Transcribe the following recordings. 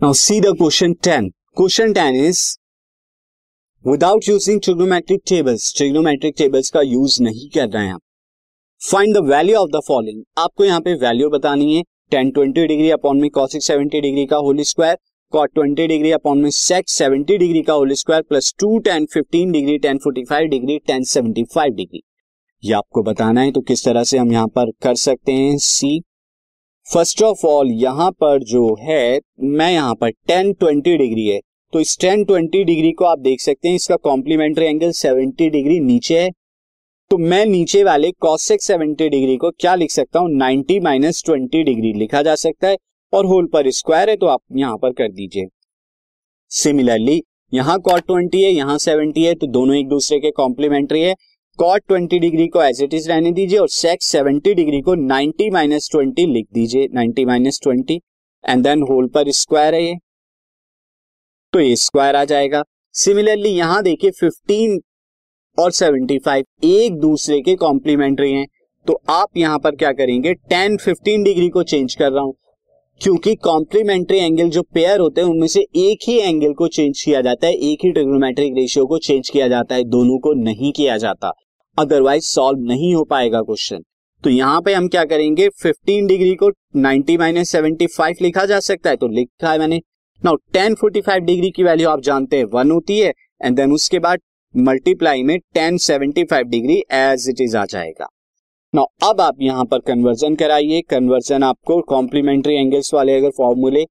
Now see the question tan question ten is without using trigonometric tables trigonometric tables का use नहीं कर रहे हैं find the value of the following आपको यहाँ पे वैल्यू बतानी है। टेन ट्वेंटी डिग्री अपॉन में कॉसिक सेवेंटी डिग्री का whole square cot twenty degree upon में सेक्स सेवेंटी डिग्री का whole square plus two tan fifteen degree tan forty five degree tan seventy five degree ये आपको बताना है तो किस तरह से हम यहाँ पर कर सकते हैं? सी फ़र्स्ट ऑफ़ ऑल यहाँ पर जो है, मैं यहाँ पर टेन ट्वेंटी डिग्री है। तो इस टेन ट्वेंटी डिग्री को आप देख सकते हैं, इसका कॉम्प्लीमेंट्री एंगल सेवेंटी डिग्री नीचे है। तो मैं नीचे वाले कॉसेक सेवेंटी डिग्री को क्या लिख सकता हूँ? नाइनटी माइनस ट्वेंटी डिग्री लिखा जा सकता है, और होल पर स्क्वायर है तो आप यहाँ पर कर दीजिए। सिमिलरली यहाँ कॉट ट्वेंटी है, यहाँ सेवेंटी है तो दोनों एक दूसरे के कॉम्प्लीमेंट्री है। कॉट ट्वेंटी डिग्री को एज इट इज़ रहने दीजिए और सेक्स सेवेंटी डिग्री को नाइनटी माइनस ट्वेंटी लिख दीजिए ninety minus twenty and then whole पर स्क्वायर है ये। तो ये स्क्वायर आ जाएगा। सिमिलरली यहाँ देखिए फिफ्टीन और सेवेंटी फाइव एक दूसरे के कॉम्प्लीमेंट्री हैं। तो आप यहाँ पर क्या करेंगे? टेन फिफ्टीन डिग्री को चेंज कर रहा हूँ। क्योंकि कॉम्प्लीमेंट्री एंगल जो पेयर होते हैं, उनमें से एक ही एंगल को चेंज किया जाता है, एक ही ट्रिग्नोमेट्रिक रेशियो को चेंज किया जाता है, दोनों को नहीं किया जाता। अदरवाइज़ सॉल्व नहीं हो पाएगा क्वेश्चन तो यहाँ पे हम क्या करेंगे? 15 डिग्री को 90 माइनस सेवेंटी लिखा जा सकता है तो लिखा है मैंने। नाउ 10 45 डिग्री की वैल्यू आप जानते हैं वन होती है एंड देन उसके बाद मल्टीप्लाई में 10 75 डिग्री एज इट इज़ आ जाएगा। नाउ अब आप यहाँ पर कन्वर्जन कराइए। कन्वर्जन आपको कॉम्प्लीमेंट्री एंगल्स वाले अगर फॉर्मूले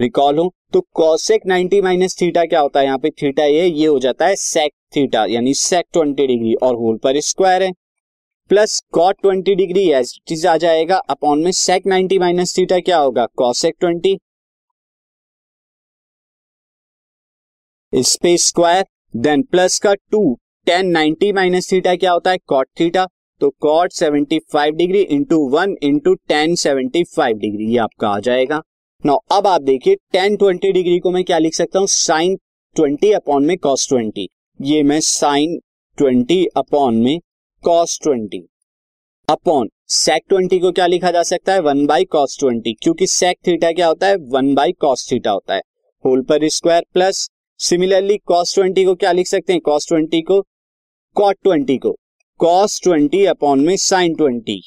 रिकॉल हो तो कॉसेक 90 माइनस थीटा क्या होता है? यहाँ पे थीटा ये ये हो जाता है सेक थीटा यानी सेक 20 डिग्री और होल पर स्क्वायर है। प्लस कॉट 20 डिग्री एज चीज़ आ जाएगा अपॉन में सेक 90 माइनस थीटा क्या होगा? कॉसेक 20 इस पे स्क्वायर देन प्लस का two tan ninety minus theta क्या होता है? कॉट थीटा तो cot 75 degree into one into tan seventy five degree ये आपका आ जाएगा। नाउ अब आप देखिए टेन ट्वेंटी डिग्री को मैं क्या लिख सकता हूँ? साइन ट्वेंटी अपॉन में कॉस ट्वेंटी ये मैं साइन ट्वेंटी अपॉन में cos twenty. Upon sec twenty को क्या लिखा जा सकता है? वन बाई कॉस ट्वेंटी, क्योंकि सेक थीटा क्या होता है? वन बाई कॉस थीटा होता है। होल पर square plus similarly cos twenty को क्या लिख सकते हैं? कॉस ट्वेंटी को कॉट ट्वेंटी को। कॉस ट्वेंटी अपॉन में साइन ट्वेंटी,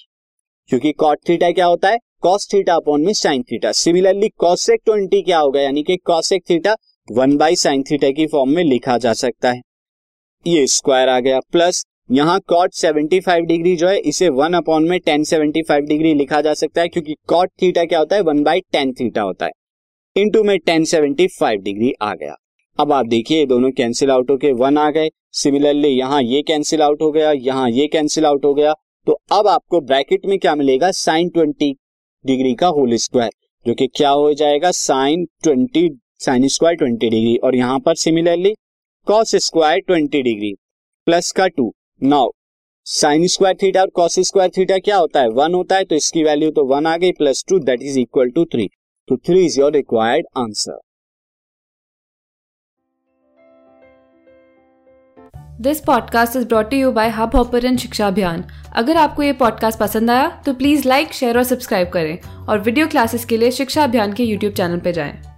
क्योंकि कॉट थीटा क्या होता है? कॉस थीटा अपॉन में sine theta. Similarly cosec twenty क्या होगा? यानी कि cosec theta one by sine theta की फॉर्म में लिखा जा सकता है। ये स्क्वायर आ गया। प्लस यहाँ कॉट 75 डिग्री जो है, इसे वन अपॉन में टेन सेवेंटी फाइव डिग्री लिखा जा सकता है, क्योंकि कॉट थीटा क्या होता है? वन बाई टेन थीटा होता है। इंटू में टेन सेवेंटी फाइव डिग्री आ गया। अब आप देखिए दोनों कैंसिल आउट होके वन आ गए। सिमिलरली यहाँ ये कैंसिल आउट हो गया, यहाँ ये कैंसिल आउट हो गया। तो अब आपको ब्रैकेट में क्या मिलेगा? साइन ट्वेंटी डिग्री का होल स्क्वायर जो कि क्या हो जाएगा? Sine twenty sine square twenty degree और यहाँ पर similarly cos square twenty degree plus का two now sine square theta और कॉस स्क्वायर थीटा क्या होता है? वन होता है तो इसकी वैल्यू तो वन आ गई plus two that is equal to three तो three is your required answer this podcast is brought you by Hubhopper Shiksha Abhiyan अगर आपको ये पॉडकास्ट पसंद आया तो प्लीज़ लाइक शेयर और सब्सक्राइब करें और वीडियो क्लासेस के लिए शिक्षा अभियान के यूट्यूब चैनल पर जाएँ।